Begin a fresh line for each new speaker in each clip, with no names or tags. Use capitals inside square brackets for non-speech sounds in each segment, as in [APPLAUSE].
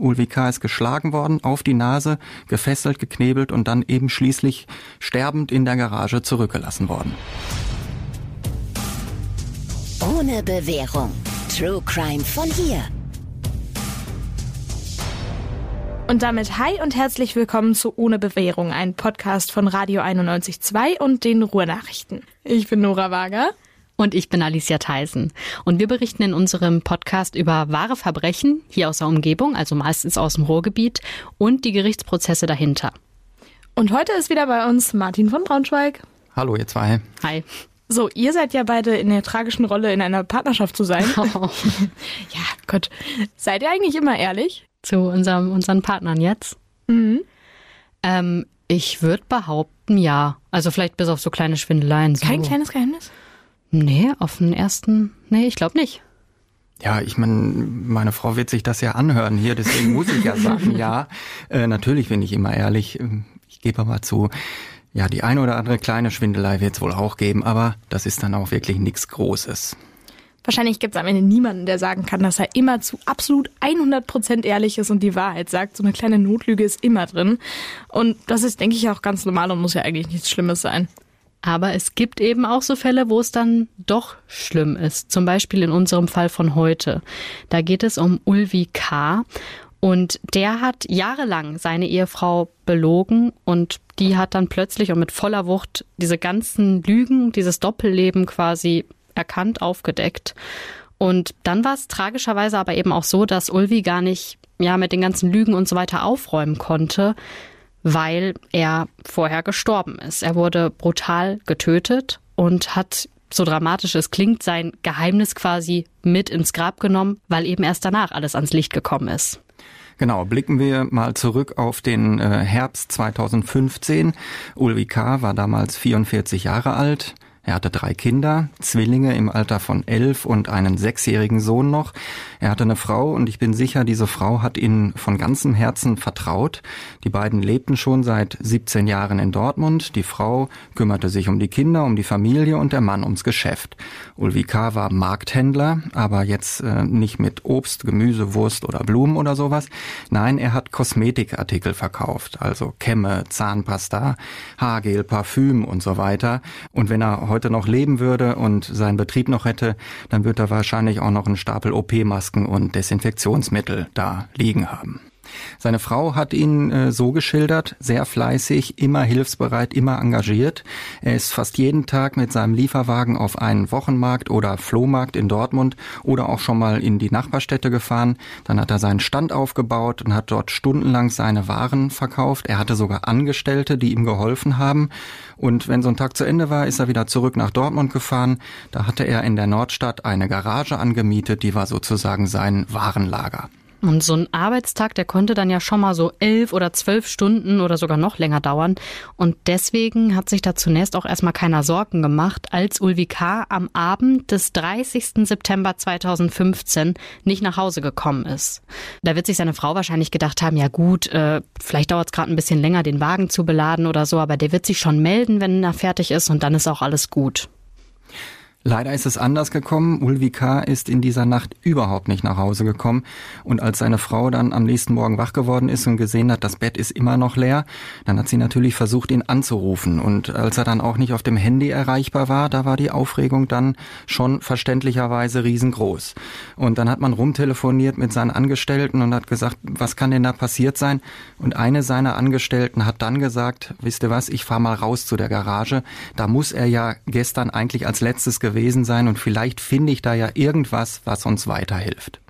Ulvi K. ist geschlagen worden, auf die Nase, gefesselt, geknebelt und dann eben schließlich sterbend in der Garage zurückgelassen worden.
Ohne Bewährung. True Crime von hier.
Und damit hi und herzlich willkommen zu Ohne Bewährung, ein Podcast von Radio 91.2 und den Ruhrnachrichten. Ich bin Nora Wager.
Und ich bin Alicia Theisen. Und wir berichten in unserem Podcast über wahre Verbrechen hier aus der Umgebung, also meistens aus dem Ruhrgebiet, und die Gerichtsprozesse dahinter.
Und heute ist wieder bei uns Martin von Braunschweig.
Hallo, ihr zwei.
Hi.
So, ihr seid ja beide in der tragischen Rolle, in einer Partnerschaft zu sein.
Oh. [LAUGHS]
ja, Gott. Seid ihr eigentlich immer ehrlich?
Zu unserem, unseren Partnern jetzt?
Mhm.
Ähm, ich würde behaupten, ja. Also vielleicht bis auf so kleine Schwindeleien. So.
Kein kleines Geheimnis?
Nee, auf den ersten. Nee, ich glaube nicht.
Ja, ich meine, meine Frau wird sich das ja anhören hier, deswegen muss ich ja sagen, ja. [LAUGHS] Äh, natürlich bin ich immer ehrlich. Ich gebe aber zu, ja, die eine oder andere kleine Schwindelei wird es wohl auch geben, aber das ist dann auch wirklich nichts Großes.
Wahrscheinlich gibt es am Ende niemanden, der sagen kann, dass er immer zu absolut 100% ehrlich ist und die Wahrheit sagt. So eine kleine Notlüge ist immer drin. Und das ist, denke ich, auch ganz normal und muss ja eigentlich nichts Schlimmes sein.
Aber es gibt eben auch so Fälle, wo es dann doch schlimm ist. Zum Beispiel in unserem Fall von heute. Da geht es um Ulvi K. Und der hat jahrelang seine Ehefrau belogen und die hat dann plötzlich und mit voller Wucht diese ganzen Lügen, dieses Doppelleben quasi erkannt, aufgedeckt. Und dann war es tragischerweise aber eben auch so, dass Ulvi gar nicht ja mit den ganzen Lügen und so weiter aufräumen konnte, weil er vorher gestorben ist. Er wurde brutal getötet und hat, so dramatisch es klingt, sein Geheimnis quasi mit ins Grab genommen, weil eben erst danach alles ans Licht gekommen ist.
Genau, blicken wir mal zurück auf den äh, Herbst 2015. Ulvi K. war damals 44 Jahre alt. Er hatte drei Kinder, Zwillinge im Alter von elf und einen sechsjährigen Sohn noch. Er hatte eine Frau und ich bin sicher, diese Frau hat ihn von ganzem Herzen vertraut. Die beiden lebten schon seit 17 Jahren in Dortmund. Die Frau kümmerte sich um die Kinder, um die Familie und der Mann ums Geschäft. Ulvi K. war Markthändler, aber jetzt äh, nicht mit Obst, Gemüse, Wurst oder Blumen oder sowas. Nein, er hat Kosmetikartikel verkauft, also Kämme, Zahnpasta, Haargel, Parfüm und so weiter. Und wenn er heute noch leben würde und seinen Betrieb noch hätte, dann wird er wahrscheinlich auch noch einen Stapel OP-Masken und Desinfektionsmittel da liegen haben. Seine Frau hat ihn äh, so geschildert, sehr fleißig, immer hilfsbereit, immer engagiert. Er ist fast jeden Tag mit seinem Lieferwagen auf einen Wochenmarkt oder Flohmarkt in Dortmund oder auch schon mal in die Nachbarstädte gefahren. Dann hat er seinen Stand aufgebaut und hat dort stundenlang seine Waren verkauft. Er hatte sogar Angestellte, die ihm geholfen haben. Und wenn so ein Tag zu Ende war, ist er wieder zurück nach Dortmund gefahren. Da hatte er in der Nordstadt eine Garage angemietet, die war sozusagen sein Warenlager.
Und so ein Arbeitstag, der konnte dann ja schon mal so elf oder zwölf Stunden oder sogar noch länger dauern. Und deswegen hat sich da zunächst auch erstmal keiner Sorgen gemacht, als Ulvi K. am Abend des 30. September 2015 nicht nach Hause gekommen ist. Da wird sich seine Frau wahrscheinlich gedacht haben, ja gut, äh, vielleicht dauert es gerade ein bisschen länger, den Wagen zu beladen oder so, aber der wird sich schon melden, wenn er fertig ist und dann ist auch alles gut.
Leider ist es anders gekommen. Ulvi K. ist in dieser Nacht überhaupt nicht nach Hause gekommen. Und als seine Frau dann am nächsten Morgen wach geworden ist und gesehen hat, das Bett ist immer noch leer, dann hat sie natürlich versucht, ihn anzurufen. Und als er dann auch nicht auf dem Handy erreichbar war, da war die Aufregung dann schon verständlicherweise riesengroß. Und dann hat man rumtelefoniert mit seinen Angestellten und hat gesagt, was kann denn da passiert sein? Und eine seiner Angestellten hat dann gesagt, wisst ihr was, ich fahr mal raus zu der Garage. Da muss er ja gestern eigentlich als letztes gewesen sein und vielleicht finde ich da ja irgendwas, was uns weiterhilft.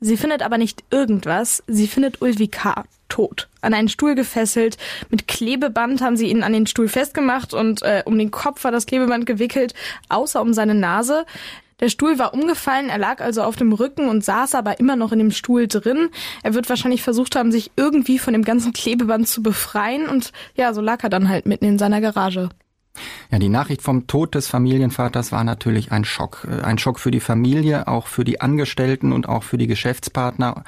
Sie findet aber nicht irgendwas, sie findet Ulvi K. tot. An einen Stuhl gefesselt, mit Klebeband haben sie ihn an den Stuhl festgemacht und äh, um den Kopf war das Klebeband gewickelt, außer um seine Nase. Der Stuhl war umgefallen, er lag also auf dem Rücken und saß aber immer noch in dem Stuhl drin. Er wird wahrscheinlich versucht haben, sich irgendwie von dem ganzen Klebeband zu befreien und ja, so lag er dann halt mitten in seiner Garage.
Ja, die Nachricht vom Tod des Familienvaters war natürlich ein Schock. Äh, ein Schock für die Familie, auch für die Angestellten und auch für die Geschäftspartner.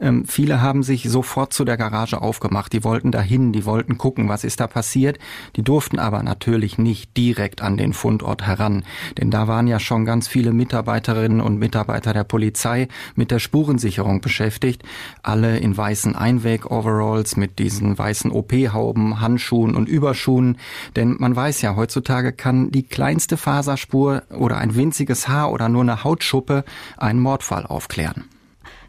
Ähm, viele haben sich sofort zu der Garage aufgemacht. Die wollten dahin, die wollten gucken, was ist da passiert. Die durften aber natürlich nicht direkt an den Fundort heran. Denn da waren ja schon ganz viele Mitarbeiterinnen und Mitarbeiter der Polizei mit der Spurensicherung beschäftigt. Alle in weißen Einweg-Overalls mit diesen weißen OP-Hauben, Handschuhen und Überschuhen. Denn man weiß ja heutzutage, kann die kleinste Faserspur oder ein winziges Haar oder nur eine Hautschuppe einen Mordfall aufklären.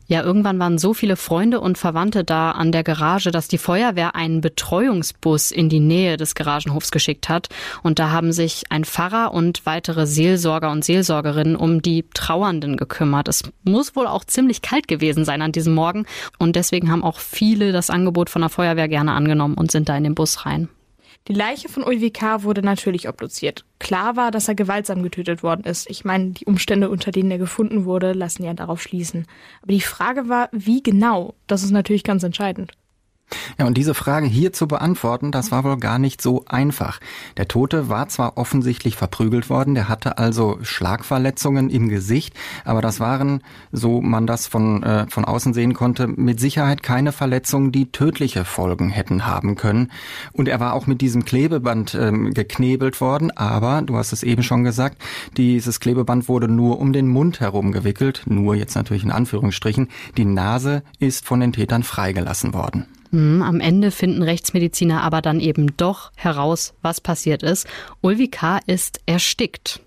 Ja, irgendwann waren so viele Freunde und Verwandte da an der Garage, dass die Feuerwehr einen Betreuungsbus in die Nähe des Garagenhofs geschickt hat. Und da haben sich ein Pfarrer und weitere Seelsorger und Seelsorgerinnen um die Trauernden gekümmert. Es muss wohl auch ziemlich kalt gewesen sein an diesem Morgen. Und deswegen haben auch viele das Angebot von der Feuerwehr gerne angenommen und sind da in den Bus rein.
Die Leiche von Ulvi K. wurde natürlich obduziert. Klar war, dass er gewaltsam getötet worden ist. Ich meine, die Umstände, unter denen er gefunden wurde, lassen ja darauf schließen. Aber die Frage war, wie genau? Das ist natürlich ganz entscheidend.
Ja, und diese Frage hier zu beantworten, das war wohl gar nicht so einfach. Der Tote war zwar offensichtlich verprügelt worden, der hatte also Schlagverletzungen im Gesicht, aber das waren, so man das von, äh, von außen sehen konnte, mit Sicherheit keine Verletzungen, die tödliche Folgen hätten haben können. Und er war auch mit diesem Klebeband ähm, geknebelt worden, aber, du hast es eben schon gesagt, dieses Klebeband wurde nur um den Mund herum gewickelt, nur jetzt natürlich in Anführungsstrichen. Die Nase ist von den Tätern freigelassen worden.
Hm, am Ende finden Rechtsmediziner aber dann eben doch heraus, was passiert ist. Ulvi K. ist erstickt.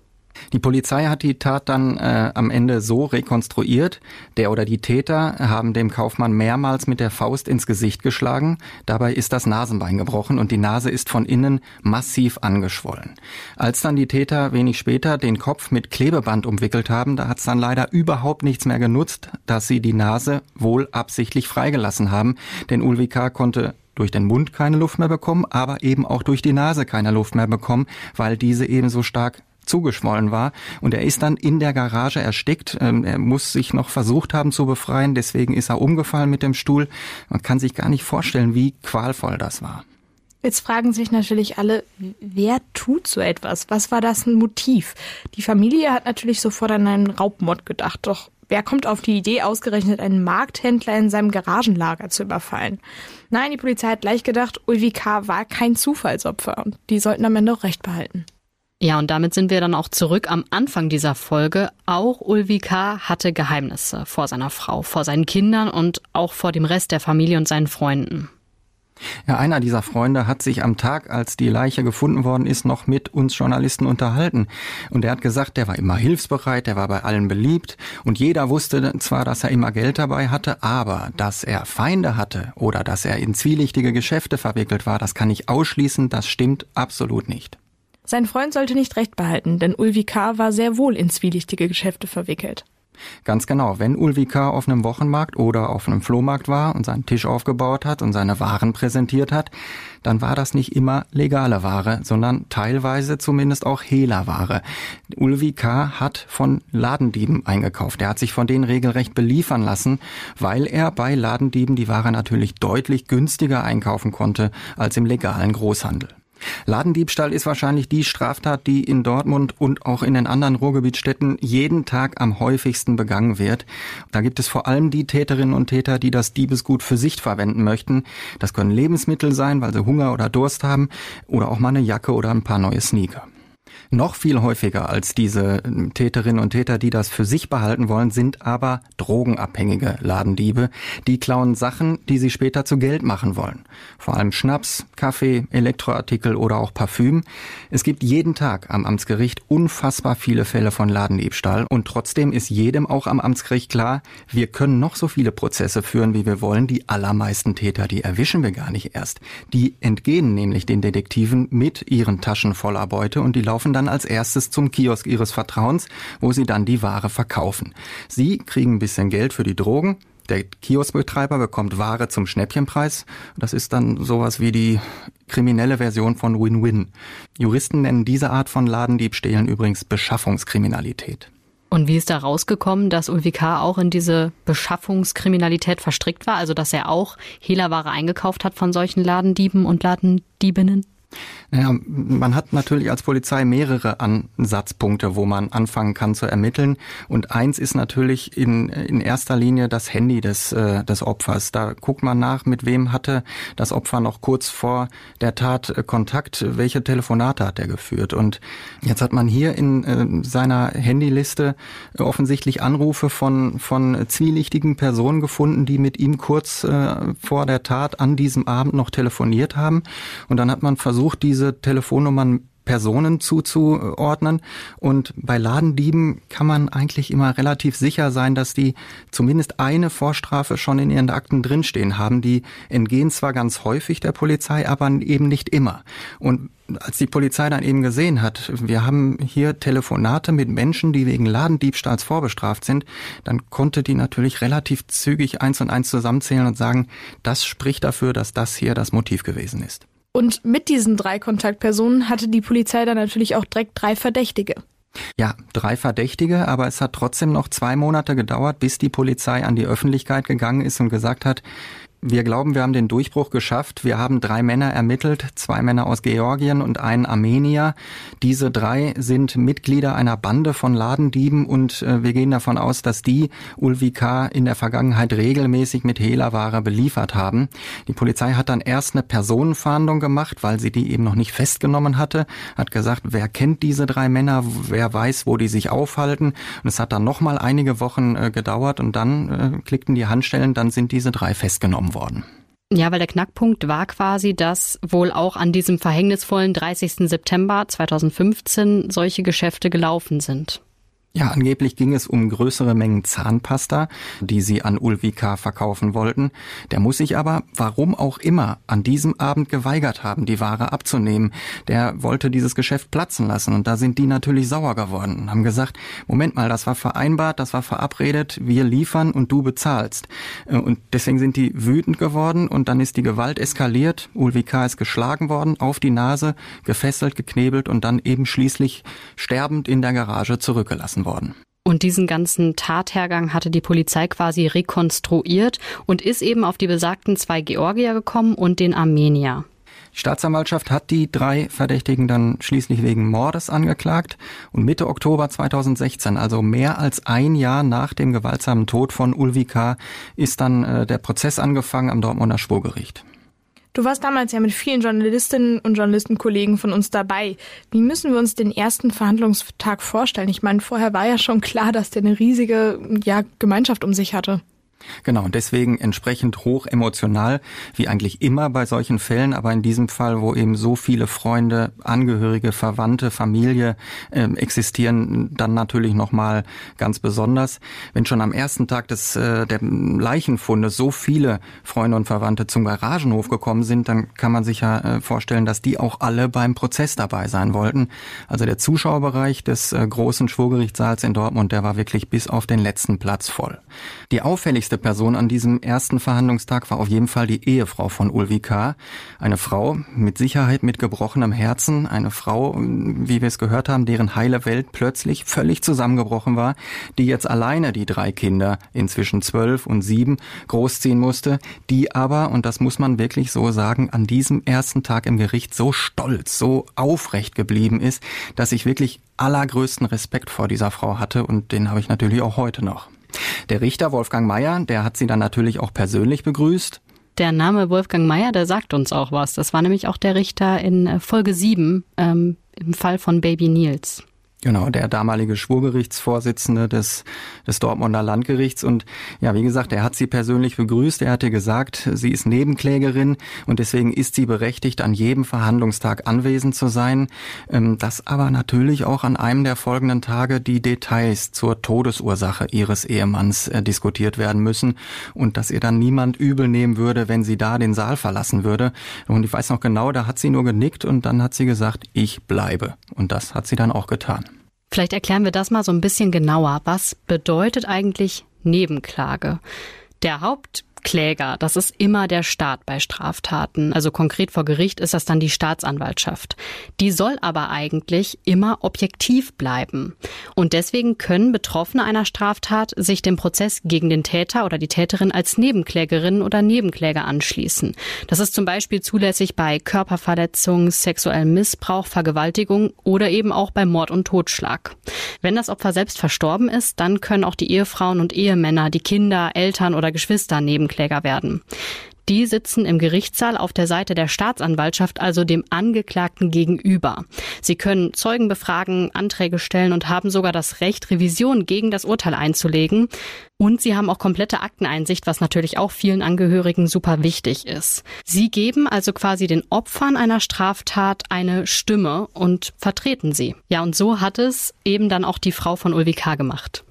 Die Polizei hat die Tat dann äh, am Ende so rekonstruiert. Der oder die Täter haben dem Kaufmann mehrmals mit der Faust ins Gesicht geschlagen. Dabei ist das Nasenbein gebrochen und die Nase ist von innen massiv angeschwollen. Als dann die Täter wenig später den Kopf mit Klebeband umwickelt haben, da hat es dann leider überhaupt nichts mehr genutzt, dass sie die Nase wohl absichtlich freigelassen haben. Denn Ulvika konnte durch den Mund keine Luft mehr bekommen, aber eben auch durch die Nase keine Luft mehr bekommen, weil diese eben so stark zugeschwollen war. Und er ist dann in der Garage erstickt. Ähm, er muss sich noch versucht haben zu befreien, deswegen ist er umgefallen mit dem Stuhl. Man kann sich gar nicht vorstellen, wie qualvoll das war.
Jetzt fragen sich natürlich alle, wer tut so etwas? Was war das ein Motiv? Die Familie hat natürlich sofort an einen Raubmord gedacht, doch wer kommt auf die Idee, ausgerechnet einen Markthändler in seinem Garagenlager zu überfallen? Nein, die Polizei hat gleich gedacht, Ulvi K. war kein Zufallsopfer und die sollten am Ende auch recht behalten.
Ja, und damit sind wir dann auch zurück am Anfang dieser Folge. Auch Ulvi K. hatte Geheimnisse vor seiner Frau, vor seinen Kindern und auch vor dem Rest der Familie und seinen Freunden.
Ja, einer dieser Freunde hat sich am Tag, als die Leiche gefunden worden ist, noch mit uns Journalisten unterhalten. Und er hat gesagt, der war immer hilfsbereit, der war bei allen beliebt und jeder wusste zwar, dass er immer Geld dabei hatte, aber dass er Feinde hatte oder dass er in zwielichtige Geschäfte verwickelt war, das kann ich ausschließen, das stimmt absolut nicht.
Sein Freund sollte nicht recht behalten, denn Ulvi K. war sehr wohl in zwielichtige Geschäfte verwickelt.
Ganz genau. Wenn Ulvi K. auf einem Wochenmarkt oder auf einem Flohmarkt war und seinen Tisch aufgebaut hat und seine Waren präsentiert hat, dann war das nicht immer legale Ware, sondern teilweise zumindest auch Hehlerware. Ulvi K. hat von Ladendieben eingekauft. Er hat sich von denen regelrecht beliefern lassen, weil er bei Ladendieben die Ware natürlich deutlich günstiger einkaufen konnte als im legalen Großhandel. Ladendiebstahl ist wahrscheinlich die Straftat, die in Dortmund und auch in den anderen Ruhrgebietsstädten jeden Tag am häufigsten begangen wird. Da gibt es vor allem die Täterinnen und Täter, die das Diebesgut für sich verwenden möchten. Das können Lebensmittel sein, weil sie Hunger oder Durst haben oder auch mal eine Jacke oder ein paar neue Sneaker. Noch viel häufiger als diese ähm, Täterinnen und Täter, die das für sich behalten wollen, sind aber drogenabhängige Ladendiebe. Die klauen Sachen, die sie später zu Geld machen wollen. Vor allem Schnaps, Kaffee, Elektroartikel oder auch Parfüm. Es gibt jeden Tag am Amtsgericht unfassbar viele Fälle von Ladendiebstahl und trotzdem ist jedem auch am Amtsgericht klar, wir können noch so viele Prozesse führen, wie wir wollen. Die allermeisten Täter, die erwischen wir gar nicht erst. Die entgehen nämlich den Detektiven mit ihren Taschen voller Beute und die laufen dann als erstes zum Kiosk ihres Vertrauens, wo sie dann die Ware verkaufen. Sie kriegen ein bisschen Geld für die Drogen, der Kioskbetreiber bekommt Ware zum Schnäppchenpreis. Das ist dann sowas wie die kriminelle Version von Win-Win. Juristen nennen diese Art von Ladendiebstählen übrigens Beschaffungskriminalität.
Und wie ist da rausgekommen, dass Ulvik auch in diese Beschaffungskriminalität verstrickt war? Also dass er auch Hehlerware eingekauft hat von solchen Ladendieben und Ladendiebinnen?
Naja, man hat natürlich als Polizei mehrere Ansatzpunkte, wo man anfangen kann zu ermitteln. Und eins ist natürlich in, in erster Linie das Handy des, äh, des Opfers. Da guckt man nach, mit wem hatte das Opfer noch kurz vor der Tat äh, Kontakt, welche Telefonate hat er geführt. Und jetzt hat man hier in äh, seiner Handyliste offensichtlich Anrufe von, von zwielichtigen Personen gefunden, die mit ihm kurz äh, vor der Tat an diesem Abend noch telefoniert haben. Und dann hat man versucht, diese diese Telefonnummern Personen zuzuordnen. Und bei Ladendieben kann man eigentlich immer relativ sicher sein, dass die zumindest eine Vorstrafe schon in ihren Akten drinstehen haben. Die entgehen zwar ganz häufig der Polizei, aber eben nicht immer. Und als die Polizei dann eben gesehen hat, wir haben hier Telefonate mit Menschen, die wegen Ladendiebstahls vorbestraft sind, dann konnte die natürlich relativ zügig eins und eins zusammenzählen und sagen, das spricht dafür, dass das hier das Motiv gewesen ist.
Und mit diesen drei Kontaktpersonen hatte die Polizei dann natürlich auch direkt drei Verdächtige.
Ja, drei Verdächtige, aber es hat trotzdem noch zwei Monate gedauert, bis die Polizei an die Öffentlichkeit gegangen ist und gesagt hat, wir glauben, wir haben den Durchbruch geschafft. Wir haben drei Männer ermittelt, zwei Männer aus Georgien und einen Armenier. Diese drei sind Mitglieder einer Bande von Ladendieben und äh, wir gehen davon aus, dass die Ulvika in der Vergangenheit regelmäßig mit Hehlerware beliefert haben. Die Polizei hat dann erst eine Personenfahndung gemacht, weil sie die eben noch nicht festgenommen hatte, hat gesagt, wer kennt diese drei Männer, wer weiß, wo die sich aufhalten. Und es hat dann noch mal einige Wochen äh, gedauert und dann äh, klickten die Handstellen, dann sind diese drei festgenommen genommen worden.
Ja, weil der Knackpunkt war quasi, dass wohl auch an diesem verhängnisvollen 30. September 2015 solche Geschäfte gelaufen sind.
Ja, angeblich ging es um größere Mengen Zahnpasta, die sie an Ulvika verkaufen wollten. Der muss sich aber, warum auch immer, an diesem Abend geweigert haben, die Ware abzunehmen. Der wollte dieses Geschäft platzen lassen und da sind die natürlich sauer geworden und haben gesagt, Moment mal, das war vereinbart, das war verabredet, wir liefern und du bezahlst. Äh, und deswegen sind die wütend geworden und dann ist die Gewalt eskaliert. Ulvika ist geschlagen worden, auf die Nase, gefesselt, geknebelt und dann eben schließlich sterbend in der Garage zurückgelassen worden.
Und diesen ganzen Tathergang hatte die Polizei quasi rekonstruiert und ist eben auf die besagten zwei Georgier gekommen und den Armenier.
Die Staatsanwaltschaft hat die drei Verdächtigen dann schließlich wegen Mordes angeklagt und Mitte Oktober 2016, also mehr als ein Jahr nach dem gewaltsamen Tod von Ulvika, ist dann äh, der Prozess angefangen am Dortmunder Schwurgericht.
Du warst damals ja mit vielen Journalistinnen und Journalistenkollegen von uns dabei. Wie müssen wir uns den ersten Verhandlungstag vorstellen? Ich meine, vorher war ja schon klar, dass der eine riesige ja, Gemeinschaft um sich hatte.
Genau, und deswegen entsprechend hoch emotional, wie eigentlich immer bei solchen Fällen, aber in diesem Fall, wo eben so viele Freunde, Angehörige, Verwandte, Familie äh, existieren, dann natürlich nochmal ganz besonders. Wenn schon am ersten Tag des äh, der Leichenfundes so viele Freunde und Verwandte zum Garagenhof gekommen sind, dann kann man sich ja äh, vorstellen, dass die auch alle beim Prozess dabei sein wollten. Also der Zuschauerbereich des äh, großen Schwurgerichtssaals in Dortmund, der war wirklich bis auf den letzten Platz voll. Die auffälligste Person an diesem ersten Verhandlungstag war auf jeden Fall die Ehefrau von Ulvi K. Eine Frau mit Sicherheit mit gebrochenem Herzen, eine Frau, wie wir es gehört haben, deren heile Welt plötzlich völlig zusammengebrochen war, die jetzt alleine die drei Kinder, inzwischen zwölf und sieben, großziehen musste, die aber, und das muss man wirklich so sagen, an diesem ersten Tag im Gericht so stolz, so aufrecht geblieben ist, dass ich wirklich allergrößten Respekt vor dieser Frau hatte und den habe ich natürlich auch heute noch. Der Richter Wolfgang Mayer, der hat sie dann natürlich auch persönlich begrüßt.
Der Name Wolfgang Mayer, der sagt uns auch was. Das war nämlich auch der Richter in äh, Folge 7 ähm, im Fall von Baby Nils.
Genau, der damalige Schwurgerichtsvorsitzende des, des Dortmunder Landgerichts. Und ja, wie gesagt, er hat sie persönlich begrüßt. Er hatte gesagt, sie ist Nebenklägerin und deswegen ist sie berechtigt, an jedem Verhandlungstag anwesend zu sein. Ähm, dass aber natürlich auch an einem der folgenden Tage die Details zur Todesursache ihres Ehemanns äh, diskutiert werden müssen und dass ihr dann niemand übel nehmen würde, wenn sie da den Saal verlassen würde. Und ich weiß noch genau, da hat sie nur genickt und dann hat sie gesagt, ich bleibe. Und das hat sie dann auch getan.
Vielleicht erklären wir das mal so ein bisschen genauer. Was bedeutet eigentlich Nebenklage? Der Haupt Kläger. Das ist immer der Staat bei Straftaten. Also konkret vor Gericht ist das dann die Staatsanwaltschaft. Die soll aber eigentlich immer objektiv bleiben. Und deswegen können Betroffene einer Straftat sich dem Prozess gegen den Täter oder die Täterin als Nebenklägerin oder Nebenkläger anschließen. Das ist zum Beispiel zulässig bei Körperverletzung, sexuellem Missbrauch, Vergewaltigung oder eben auch bei Mord und Totschlag. Wenn das Opfer selbst verstorben ist, dann können auch die Ehefrauen und Ehemänner, die Kinder, Eltern oder Geschwister Nebenkläger Ankläger werden. Die sitzen im Gerichtssaal auf der Seite der Staatsanwaltschaft, also dem Angeklagten gegenüber. Sie können Zeugen befragen, Anträge stellen und haben sogar das Recht, Revision gegen das Urteil einzulegen. Und sie haben auch komplette Akteneinsicht, was natürlich auch vielen Angehörigen super wichtig ist. Sie geben also quasi den Opfern einer Straftat eine Stimme und vertreten sie. Ja, und so hat es eben dann auch die Frau von Ulvi K. gemacht.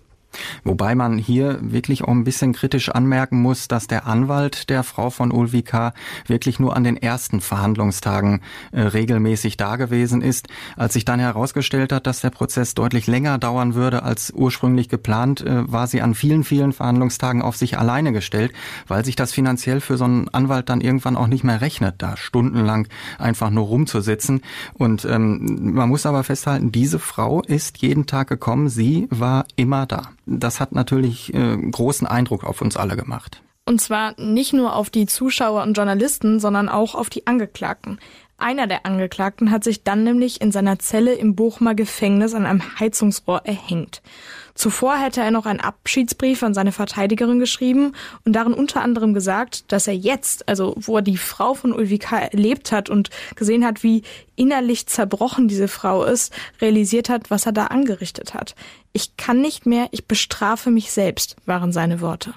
Wobei man hier wirklich auch ein bisschen kritisch anmerken muss, dass der Anwalt der Frau von Ulvika wirklich nur an den ersten Verhandlungstagen äh, regelmäßig da gewesen ist. Als sich dann herausgestellt hat, dass der Prozess deutlich länger dauern würde als ursprünglich geplant, äh, war sie an vielen, vielen Verhandlungstagen auf sich alleine gestellt, weil sich das finanziell für so einen Anwalt dann irgendwann auch nicht mehr rechnet, da stundenlang einfach nur rumzusitzen. Und ähm, man muss aber festhalten, diese Frau ist jeden Tag gekommen, sie war immer da das hat natürlich äh, großen Eindruck auf uns alle gemacht.
Und zwar nicht nur auf die Zuschauer und Journalisten, sondern auch auf die Angeklagten. Einer der Angeklagten hat sich dann nämlich in seiner Zelle im Bochumer Gefängnis an einem Heizungsrohr erhängt. Zuvor hätte er noch einen Abschiedsbrief an seine Verteidigerin geschrieben und darin unter anderem gesagt, dass er jetzt, also wo er die Frau von Ulvika erlebt hat und gesehen hat, wie innerlich zerbrochen diese Frau ist, realisiert hat, was er da angerichtet hat. Ich kann nicht mehr, ich bestrafe mich selbst, waren seine Worte.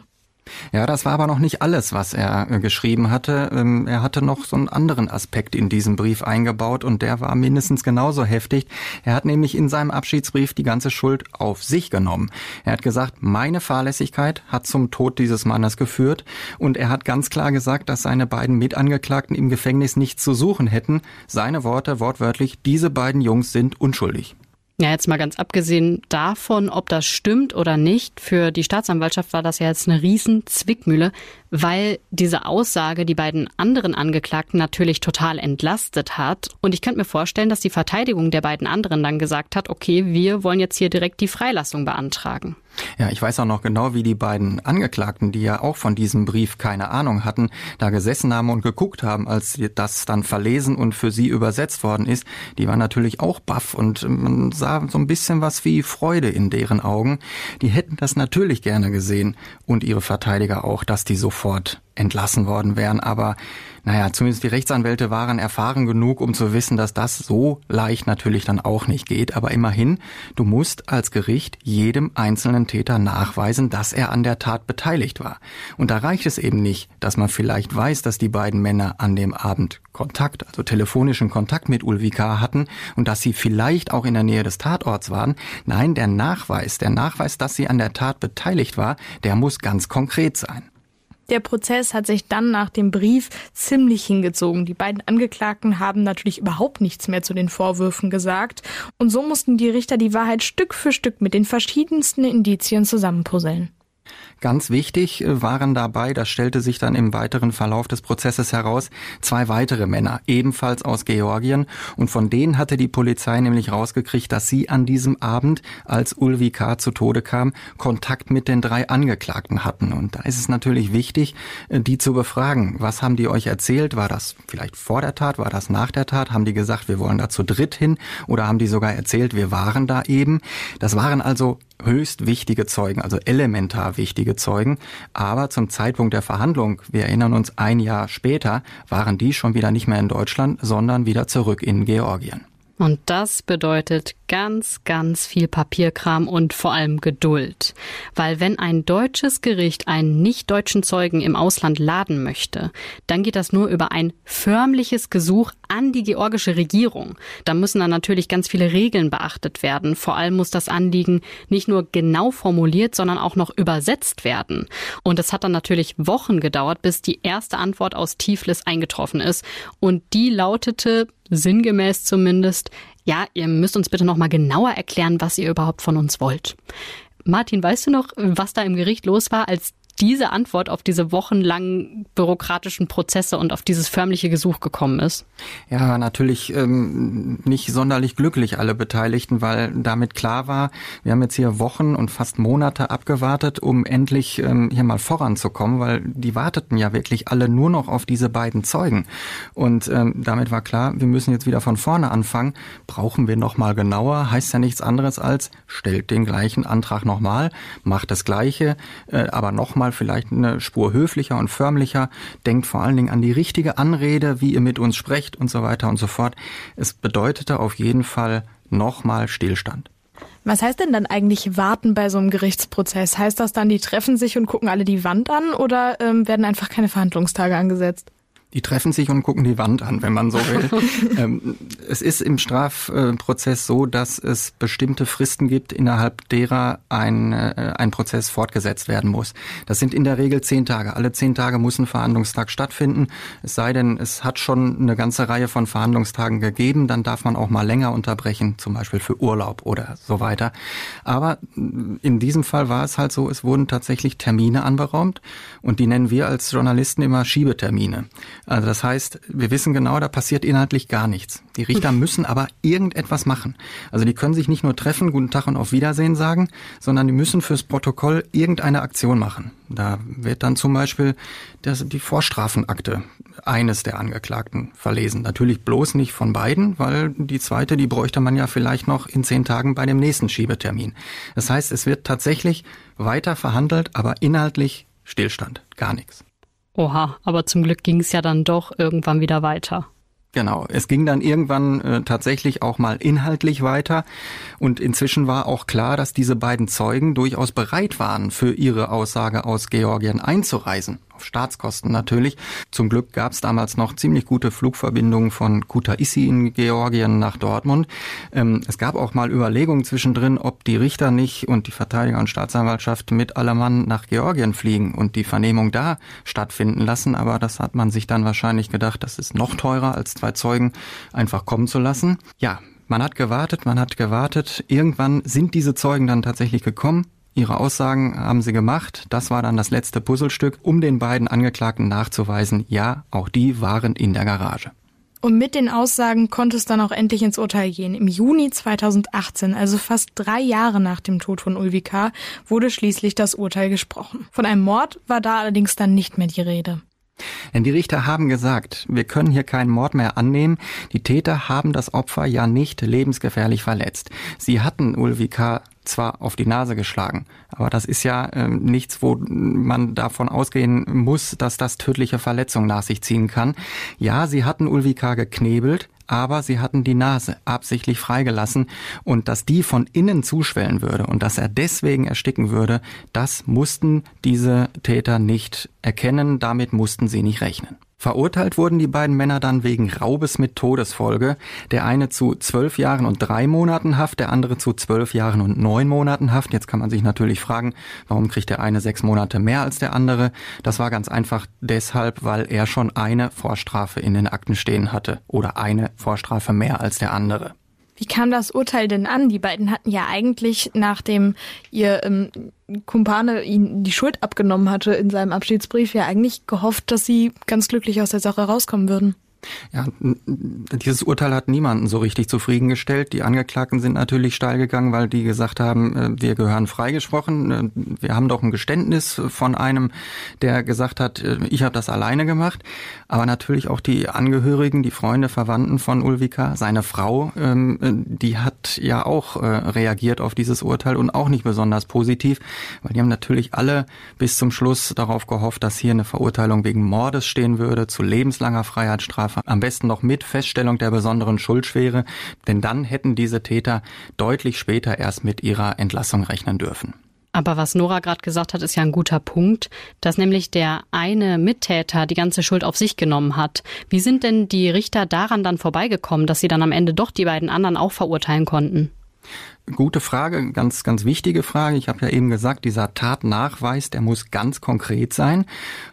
Ja, das war aber noch nicht alles, was er äh, geschrieben hatte. Ähm, er hatte noch so einen anderen Aspekt in diesem Brief eingebaut und der war mindestens genauso heftig. Er hat nämlich in seinem Abschiedsbrief die ganze Schuld auf sich genommen. Er hat gesagt, meine Fahrlässigkeit hat zum Tod dieses Mannes geführt und er hat ganz klar gesagt, dass seine beiden Mitangeklagten im Gefängnis nichts zu suchen hätten. Seine Worte wortwörtlich, diese beiden Jungs sind unschuldig.
Ja, jetzt mal ganz abgesehen davon, ob das stimmt oder nicht, für die Staatsanwaltschaft war das ja jetzt eine riesen Zwickmühle, weil diese Aussage die beiden anderen Angeklagten natürlich total entlastet hat. Und ich könnte mir vorstellen, dass die Verteidigung der beiden anderen dann gesagt hat, okay, wir wollen jetzt hier direkt die Freilassung beantragen.
Ja, ich weiß auch noch genau, wie die beiden Angeklagten, die ja auch von diesem Brief keine Ahnung hatten, da gesessen haben und geguckt haben, als das dann verlesen und für sie übersetzt worden ist. Die waren natürlich auch baff und man sah so ein bisschen was wie Freude in deren Augen. Die hätten das natürlich gerne gesehen und ihre Verteidiger auch, dass die sofort entlassen worden wären. Aber naja, zumindest die Rechtsanwälte waren erfahren genug, um zu wissen, dass das so leicht natürlich dann auch nicht geht. Aber immerhin, du musst als Gericht jedem einzelnen Täter nachweisen, dass er an der Tat beteiligt war. Und da reicht es eben nicht, dass man vielleicht weiß, dass die beiden Männer an dem Abend Kontakt, also telefonischen Kontakt mit Ulvika hatten und dass sie vielleicht auch in der Nähe des Tatorts waren. Nein, der Nachweis, der Nachweis, dass sie an der Tat beteiligt war, der muss ganz konkret sein.
Der Prozess hat sich dann nach dem Brief ziemlich hingezogen. Die beiden Angeklagten haben natürlich überhaupt nichts mehr zu den Vorwürfen gesagt. Und so mussten die Richter die Wahrheit Stück für Stück mit den verschiedensten Indizien zusammenpuzzeln.
Ganz wichtig äh, waren dabei, das stellte sich dann im weiteren Verlauf des Prozesses heraus, zwei weitere Männer, ebenfalls aus Georgien. Und von denen hatte die Polizei nämlich rausgekriegt, dass sie an diesem Abend, als Ulvi K. zu Tode kam, Kontakt mit den drei Angeklagten hatten. Und da ist es natürlich wichtig, äh, die zu befragen. Was haben die euch erzählt? War das vielleicht vor der Tat? War das nach der Tat? Haben die gesagt, wir wollen da zu dritt hin? Oder haben die sogar erzählt, wir waren da eben? Das waren also höchst wichtige Zeugen, also elementar wichtige Zeugen. Aber zum Zeitpunkt der Verhandlung, wir erinnern uns ein Jahr später, waren die schon wieder nicht mehr in Deutschland, sondern wieder zurück in Georgien.
Und das bedeutet ganz, ganz viel Papierkram und vor allem Geduld. Weil wenn ein deutsches Gericht einen nicht-deutschen Zeugen im Ausland laden möchte, dann geht das nur über ein förmliches Gesuch an die georgische Regierung. Da müssen dann natürlich ganz viele Regeln beachtet werden. Vor allem muss das Anliegen nicht nur genau formuliert, sondern auch noch übersetzt werden. Und es hat dann natürlich Wochen gedauert, bis die erste Antwort aus Tiflis eingetroffen ist. Und die lautete, sinngemäß zumindest, ja, ihr müsst uns bitte noch mal genauer erklären, was ihr überhaupt von uns wollt. Martin, weißt du noch, was da im Gericht los war, als diese Antwort auf diese wochenlangen bürokratischen Prozesse und auf dieses förmliche Gesuch gekommen ist?
Ja, natürlich ähm, nicht sonderlich glücklich alle Beteiligten, weil damit klar war, wir haben jetzt hier Wochen und fast Monate abgewartet, um endlich ähm, hier mal voranzukommen, weil die warteten ja wirklich alle nur noch auf diese beiden Zeugen. Und ähm, damit war klar, wir müssen jetzt wieder von vorne anfangen. Brauchen wir noch mal genauer? Heißt ja nichts anderes als stellt den gleichen Antrag nochmal, macht das Gleiche, äh, aber nochmal vielleicht eine Spur höflicher und förmlicher, denkt vor allen Dingen an die richtige Anrede, wie ihr mit uns sprecht und so weiter und so fort. Es bedeutete auf jeden Fall nochmal Stillstand.
Was heißt denn dann eigentlich warten bei so einem Gerichtsprozess? Heißt das dann, die treffen sich und gucken alle die Wand an oder ähm, werden einfach keine Verhandlungstage angesetzt?
Die treffen sich und gucken die Wand an, wenn man so will. [LAUGHS] ähm, es ist im Strafprozess so, dass es bestimmte Fristen gibt, innerhalb derer ein, äh, ein Prozess fortgesetzt werden muss. Das sind in der Regel zehn Tage. Alle zehn Tage muss ein Verhandlungstag stattfinden. Es sei denn, es hat schon eine ganze Reihe von Verhandlungstagen gegeben, dann darf man auch mal länger unterbrechen, zum Beispiel für Urlaub oder so weiter. Aber in diesem Fall war es halt so, es wurden tatsächlich Termine anberaumt und die nennen wir als Journalisten immer Schiebetermine. Also das heißt, wir wissen genau, da passiert inhaltlich gar nichts. Die Richter müssen aber irgendetwas machen. Also die können sich nicht nur treffen, guten Tag und auf Wiedersehen sagen, sondern die müssen fürs Protokoll irgendeine Aktion machen. Da wird dann zum Beispiel das, die Vorstrafenakte eines der Angeklagten verlesen. Natürlich bloß nicht von beiden, weil die zweite, die bräuchte man ja vielleicht noch in zehn Tagen bei dem nächsten Schiebetermin. Das heißt, es wird tatsächlich weiter verhandelt, aber inhaltlich Stillstand, gar nichts.
Oha, aber zum Glück ging es ja dann doch irgendwann wieder weiter.
Genau, es ging dann irgendwann äh, tatsächlich auch mal inhaltlich weiter und inzwischen war auch klar, dass diese beiden Zeugen durchaus bereit waren, für ihre Aussage aus Georgien einzureisen auf Staatskosten natürlich. Zum Glück gab es damals noch ziemlich gute Flugverbindungen von Kutaisi in Georgien nach Dortmund. Ähm, es gab auch mal Überlegungen zwischendrin, ob die Richter nicht und die Verteidiger und Staatsanwaltschaft mit Allermann nach Georgien fliegen und die Vernehmung da stattfinden lassen. Aber das hat man sich dann wahrscheinlich gedacht, das ist noch teurer als zwei Zeugen einfach kommen zu lassen. Ja, man hat gewartet, man hat gewartet. Irgendwann sind diese Zeugen dann tatsächlich gekommen. Ihre Aussagen haben sie gemacht. Das war dann das letzte Puzzlestück, um den beiden Angeklagten nachzuweisen, ja, auch die waren in der Garage.
Und mit den Aussagen konnte es dann auch endlich ins Urteil gehen. Im Juni 2018, also fast drei Jahre nach dem Tod von Ulvika, wurde schließlich das Urteil gesprochen. Von einem Mord war da allerdings dann nicht mehr die Rede.
Denn die Richter haben gesagt, wir können hier keinen Mord mehr annehmen. Die Täter haben das Opfer ja nicht lebensgefährlich verletzt. Sie hatten Ulvika zwar auf die Nase geschlagen, aber das ist ja äh, nichts, wo man davon ausgehen muss, dass das tödliche Verletzungen nach sich ziehen kann. Ja, sie hatten Ulvika geknebelt, aber sie hatten die Nase absichtlich freigelassen und dass die von innen zuschwellen würde und dass er deswegen ersticken würde, das mussten diese Täter nicht erkennen, damit mussten sie nicht rechnen. Verurteilt wurden die beiden Männer dann wegen Raubes mit Todesfolge. Der eine zu zwölf Jahren und drei Monaten Haft, der andere zu zwölf Jahren und neun Monaten Haft. Jetzt kann man sich natürlich fragen, warum kriegt der eine sechs Monate mehr als der andere? Das war ganz einfach deshalb, weil er schon eine Vorstrafe in den Akten stehen hatte oder eine Vorstrafe mehr als der andere.
Wie kam das Urteil denn an? Die beiden hatten ja eigentlich, nachdem ihr ähm, Kumpane ihnen die Schuld abgenommen hatte in seinem Abschiedsbrief, ja eigentlich gehofft, dass sie ganz glücklich aus der Sache rauskommen würden.
Ja, dieses Urteil hat niemanden so richtig zufriedengestellt. Die Angeklagten sind natürlich steil gegangen, weil die gesagt haben, äh, wir gehören freigesprochen. Äh, wir haben doch ein Geständnis von einem, der gesagt hat, äh, ich habe das alleine gemacht. Aber natürlich auch die Angehörigen, die Freunde, Verwandten von Ulvika, seine Frau, ähm, die hat ja auch reagiert auf dieses Urteil und auch nicht besonders positiv, weil die haben natürlich alle bis zum Schluss darauf gehofft, dass hier eine Verurteilung wegen Mordes stehen würde, zu lebenslanger Freiheitsstrafe Strafe, am besten noch mit Feststellung der besonderen Schuldschwere, denn dann hätten diese Täter deutlich später erst mit ihrer Entlassung rechnen dürfen.
Aber was Nora gerade gesagt hat, ist ja ein guter Punkt, dass nämlich der eine Mittäter die ganze Schuld auf sich genommen hat. Wie sind denn die Richter daran dann vorbeigekommen, dass sie dann am Ende doch die beiden anderen auch verurteilen konnten?
Gute Frage, ganz, ganz wichtige Frage. Ich habe ja eben gesagt, dieser Tatnachweis, der muss ganz konkret sein.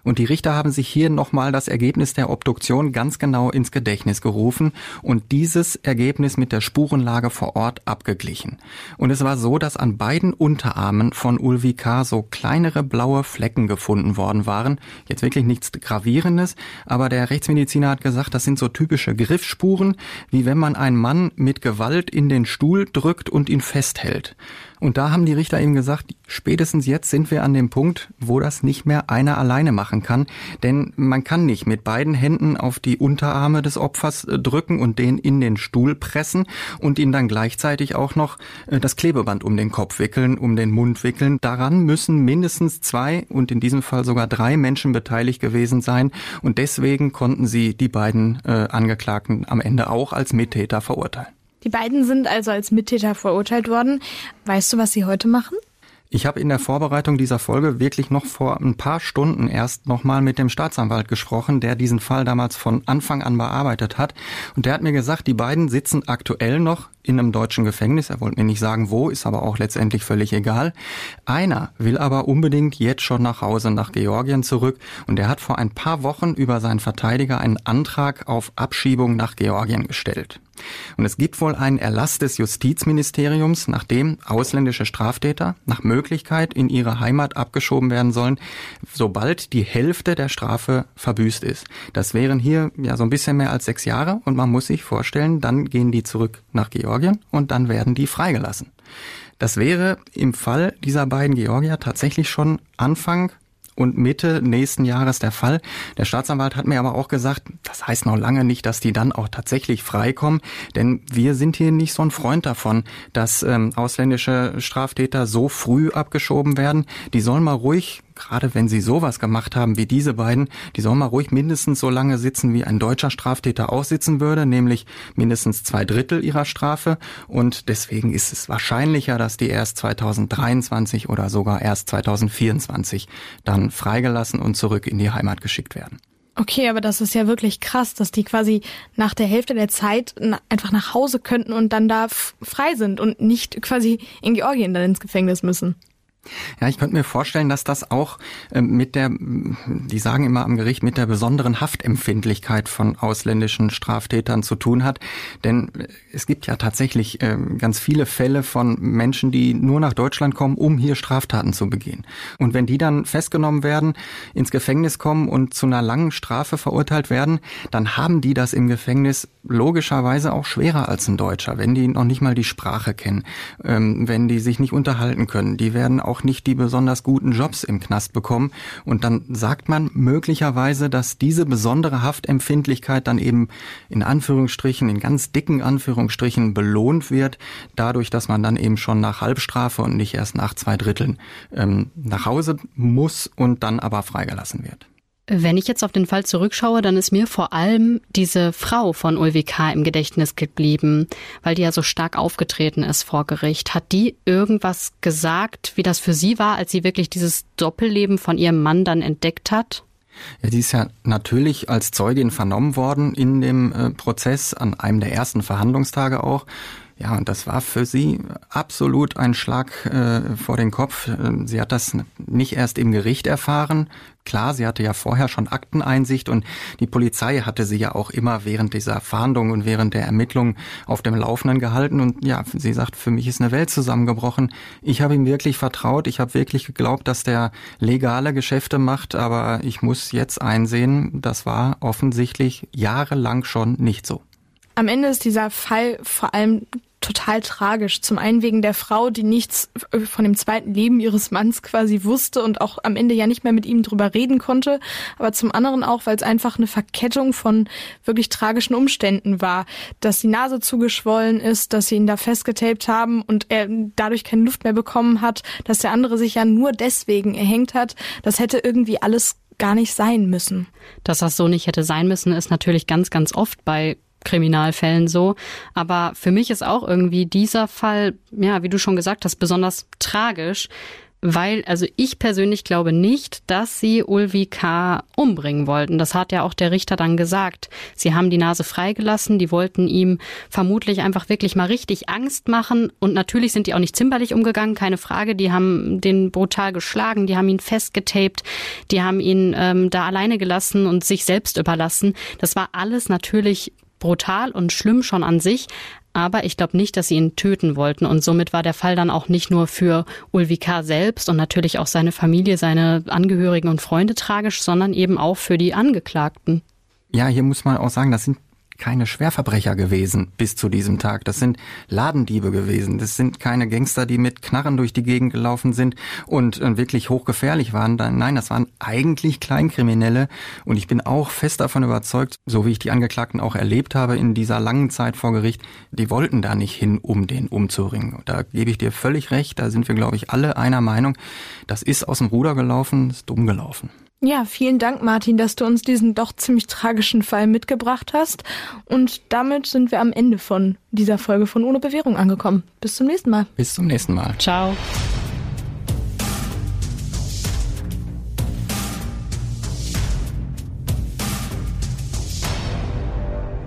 Und die Richter haben sich hier nochmal das Ergebnis der Obduktion ganz genau ins Gedächtnis gerufen und dieses Ergebnis mit der Spurenlage vor Ort abgeglichen. Und es war so, dass an beiden Unterarmen von Ulvi K. so kleinere blaue Flecken gefunden worden waren. Jetzt wirklich nichts Gravierendes, aber der Rechtsmediziner hat gesagt, das sind so typische Griffspuren, wie wenn man einen Mann mit Gewalt in den Stuhl drückt und ihn festhält. Und da haben die Richter eben gesagt, spätestens jetzt sind wir an dem Punkt, wo das nicht mehr einer alleine machen kann. Denn man kann nicht mit beiden Händen auf die Unterarme des Opfers äh, drücken und den in den Stuhl pressen und ihn dann gleichzeitig auch noch äh, das Klebeband um den Kopf wickeln, um den Mund wickeln. Daran müssen mindestens zwei und in diesem Fall sogar drei Menschen beteiligt gewesen sein. Und deswegen konnten sie die beiden äh, Angeklagten am Ende auch als Mittäter verurteilen.
Die beiden sind also als Mittäter verurteilt worden. Weißt du, was sie heute machen?
Ich habe in der Vorbereitung dieser Folge wirklich noch vor ein paar Stunden erst nochmal mit dem Staatsanwalt gesprochen, der diesen Fall damals von Anfang an bearbeitet hat. Und der hat mir gesagt, die beiden sitzen aktuell noch in einem deutschen Gefängnis. Er wollte mir nicht sagen, wo, ist aber auch letztendlich völlig egal. Einer will aber unbedingt jetzt schon nach Hause, nach Georgien zurück. Und er hat vor ein paar Wochen über seinen Verteidiger einen Antrag auf Abschiebung nach Georgien gestellt. Und es gibt wohl einen Erlass des Justizministeriums, nachdem ausländische Straftäter nach Möglichkeit in ihre Heimat abgeschoben werden sollen, sobald die Hälfte der Strafe verbüßt ist. Das wären hier ja so ein bisschen mehr als sechs Jahre und man muss sich vorstellen, dann gehen die zurück nach Georgien und dann werden die freigelassen. Das wäre im Fall dieser beiden Georgier tatsächlich schon Anfang und Mitte nächsten Jahres der Fall. Der Staatsanwalt hat mir aber auch gesagt, das heißt noch lange nicht, dass die dann auch tatsächlich freikommen, denn wir sind hier nicht so ein Freund davon, dass ähm, ausländische Straftäter so früh abgeschoben werden. Die sollen mal ruhig gerade wenn sie sowas gemacht haben wie diese beiden, die sollen mal ruhig mindestens so lange sitzen, wie ein deutscher Straftäter auch sitzen würde, nämlich mindestens zwei Drittel ihrer Strafe. Und deswegen ist es wahrscheinlicher, dass die erst 2023 oder sogar erst 2024 dann freigelassen und zurück in die Heimat geschickt werden.
Okay, aber das ist ja wirklich krass, dass die quasi nach der Hälfte der Zeit einfach nach Hause könnten und dann da frei sind und nicht quasi in Georgien dann ins Gefängnis müssen.
Ja, ich könnte mir vorstellen, dass das auch ähm, mit der, die sagen immer am Gericht, mit der besonderen Haftempfindlichkeit von ausländischen Straftätern zu tun hat. Denn äh, es gibt ja tatsächlich ähm, ganz viele Fälle von Menschen, die nur nach Deutschland kommen, um hier Straftaten zu begehen. Und wenn die dann festgenommen werden, ins Gefängnis kommen und zu einer langen Strafe verurteilt werden, dann haben die das im Gefängnis logischerweise auch schwerer als ein Deutscher, wenn die noch nicht mal die Sprache kennen, ähm, wenn die sich nicht unterhalten können. Die werden auch nicht die besonders guten Jobs im Knast bekommen. Und dann sagt man möglicherweise, dass diese besondere Haftempfindlichkeit dann eben in Anführungsstrichen, in ganz dicken Anführungsstrichen belohnt wird, dadurch, dass man dann eben schon nach Halbstrafe und nicht erst nach zwei Dritteln ähm, nach Hause muss und dann aber freigelassen wird.
Wenn ich jetzt auf den Fall zurückschaue, dann ist mir vor allem diese Frau von Ulvi K. im Gedächtnis geblieben, weil die ja so stark aufgetreten ist vor Gericht. Hat die irgendwas gesagt, wie das für sie war, als sie wirklich dieses Doppelleben von ihrem Mann dann entdeckt hat?
Ja, die ist ja natürlich als Zeugin vernommen worden in dem äh, Prozess, an einem der ersten Verhandlungstage auch. Ja, und das war für sie absolut ein Schlag äh, vor den Kopf. Sie hat das nicht erst im Gericht erfahren. Klar, sie hatte ja vorher schon Akteneinsicht und die Polizei hatte sie ja auch immer während dieser Fahndung und während der Ermittlungen auf dem Laufenden gehalten. Und ja, sie sagt, für mich ist eine Welt zusammengebrochen. Ich habe ihm wirklich vertraut. Ich habe wirklich geglaubt, dass der legale Geschäfte macht. Aber ich muss jetzt einsehen, das war offensichtlich jahrelang schon nicht so.
Am Ende ist dieser Fall vor allem total tragisch. Zum einen wegen der Frau, die nichts von dem zweiten Leben ihres Manns quasi wusste und auch am Ende ja nicht mehr mit ihm drüber reden konnte. Aber zum anderen auch, weil es einfach eine Verkettung von wirklich tragischen Umständen war. Dass die Nase zugeschwollen ist, dass sie ihn da festgetaped haben und er dadurch keine Luft mehr bekommen hat, dass der andere sich ja nur deswegen erhängt hat. Das hätte irgendwie alles gar nicht sein müssen.
Dass das so nicht hätte sein müssen, ist natürlich ganz, ganz oft bei Kriminalfällen so. Aber für mich ist auch irgendwie dieser Fall, ja, wie du schon gesagt hast, besonders tragisch, weil, also ich persönlich glaube nicht, dass sie Ulvi K. umbringen wollten. Das hat ja auch der Richter dann gesagt. Sie haben die Nase freigelassen, die wollten ihm vermutlich einfach wirklich mal richtig Angst machen und natürlich sind die auch nicht zimperlich umgegangen, keine Frage. Die haben den brutal geschlagen, die haben ihn festgetaped, die haben ihn ähm, da alleine gelassen und sich selbst überlassen. Das war alles natürlich brutal und schlimm schon an sich, aber ich glaube nicht, dass sie ihn töten wollten. Und somit war der Fall dann auch nicht nur für Ulvika selbst und natürlich auch seine Familie, seine Angehörigen und Freunde tragisch, sondern eben auch für die Angeklagten.
Ja, hier muss man auch sagen, das sind keine Schwerverbrecher gewesen bis zu diesem Tag. Das sind Ladendiebe gewesen. Das sind keine Gangster, die mit Knarren durch die Gegend gelaufen sind und äh, wirklich hochgefährlich waren. Nein, das waren eigentlich Kleinkriminelle. Und ich bin auch fest davon überzeugt, so wie ich die Angeklagten auch erlebt habe in dieser langen Zeit vor Gericht, die wollten da nicht hin, um den umzuringen. Da gebe ich dir völlig recht. Da sind wir, glaube ich, alle einer Meinung. Das ist aus dem Ruder gelaufen, ist dumm gelaufen.
Ja, vielen Dank, Martin, dass du uns diesen doch ziemlich tragischen Fall mitgebracht hast. Und damit sind wir am Ende von dieser Folge von Ohne Bewährung angekommen. Bis zum nächsten Mal.
Bis zum nächsten Mal.
Ciao.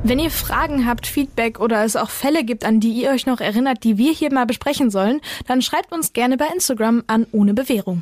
Wenn ihr Fragen habt, Feedback oder es auch Fälle gibt, an die ihr euch noch erinnert, die wir hier mal besprechen sollen, dann schreibt uns gerne bei Instagram an ohne Bewährung.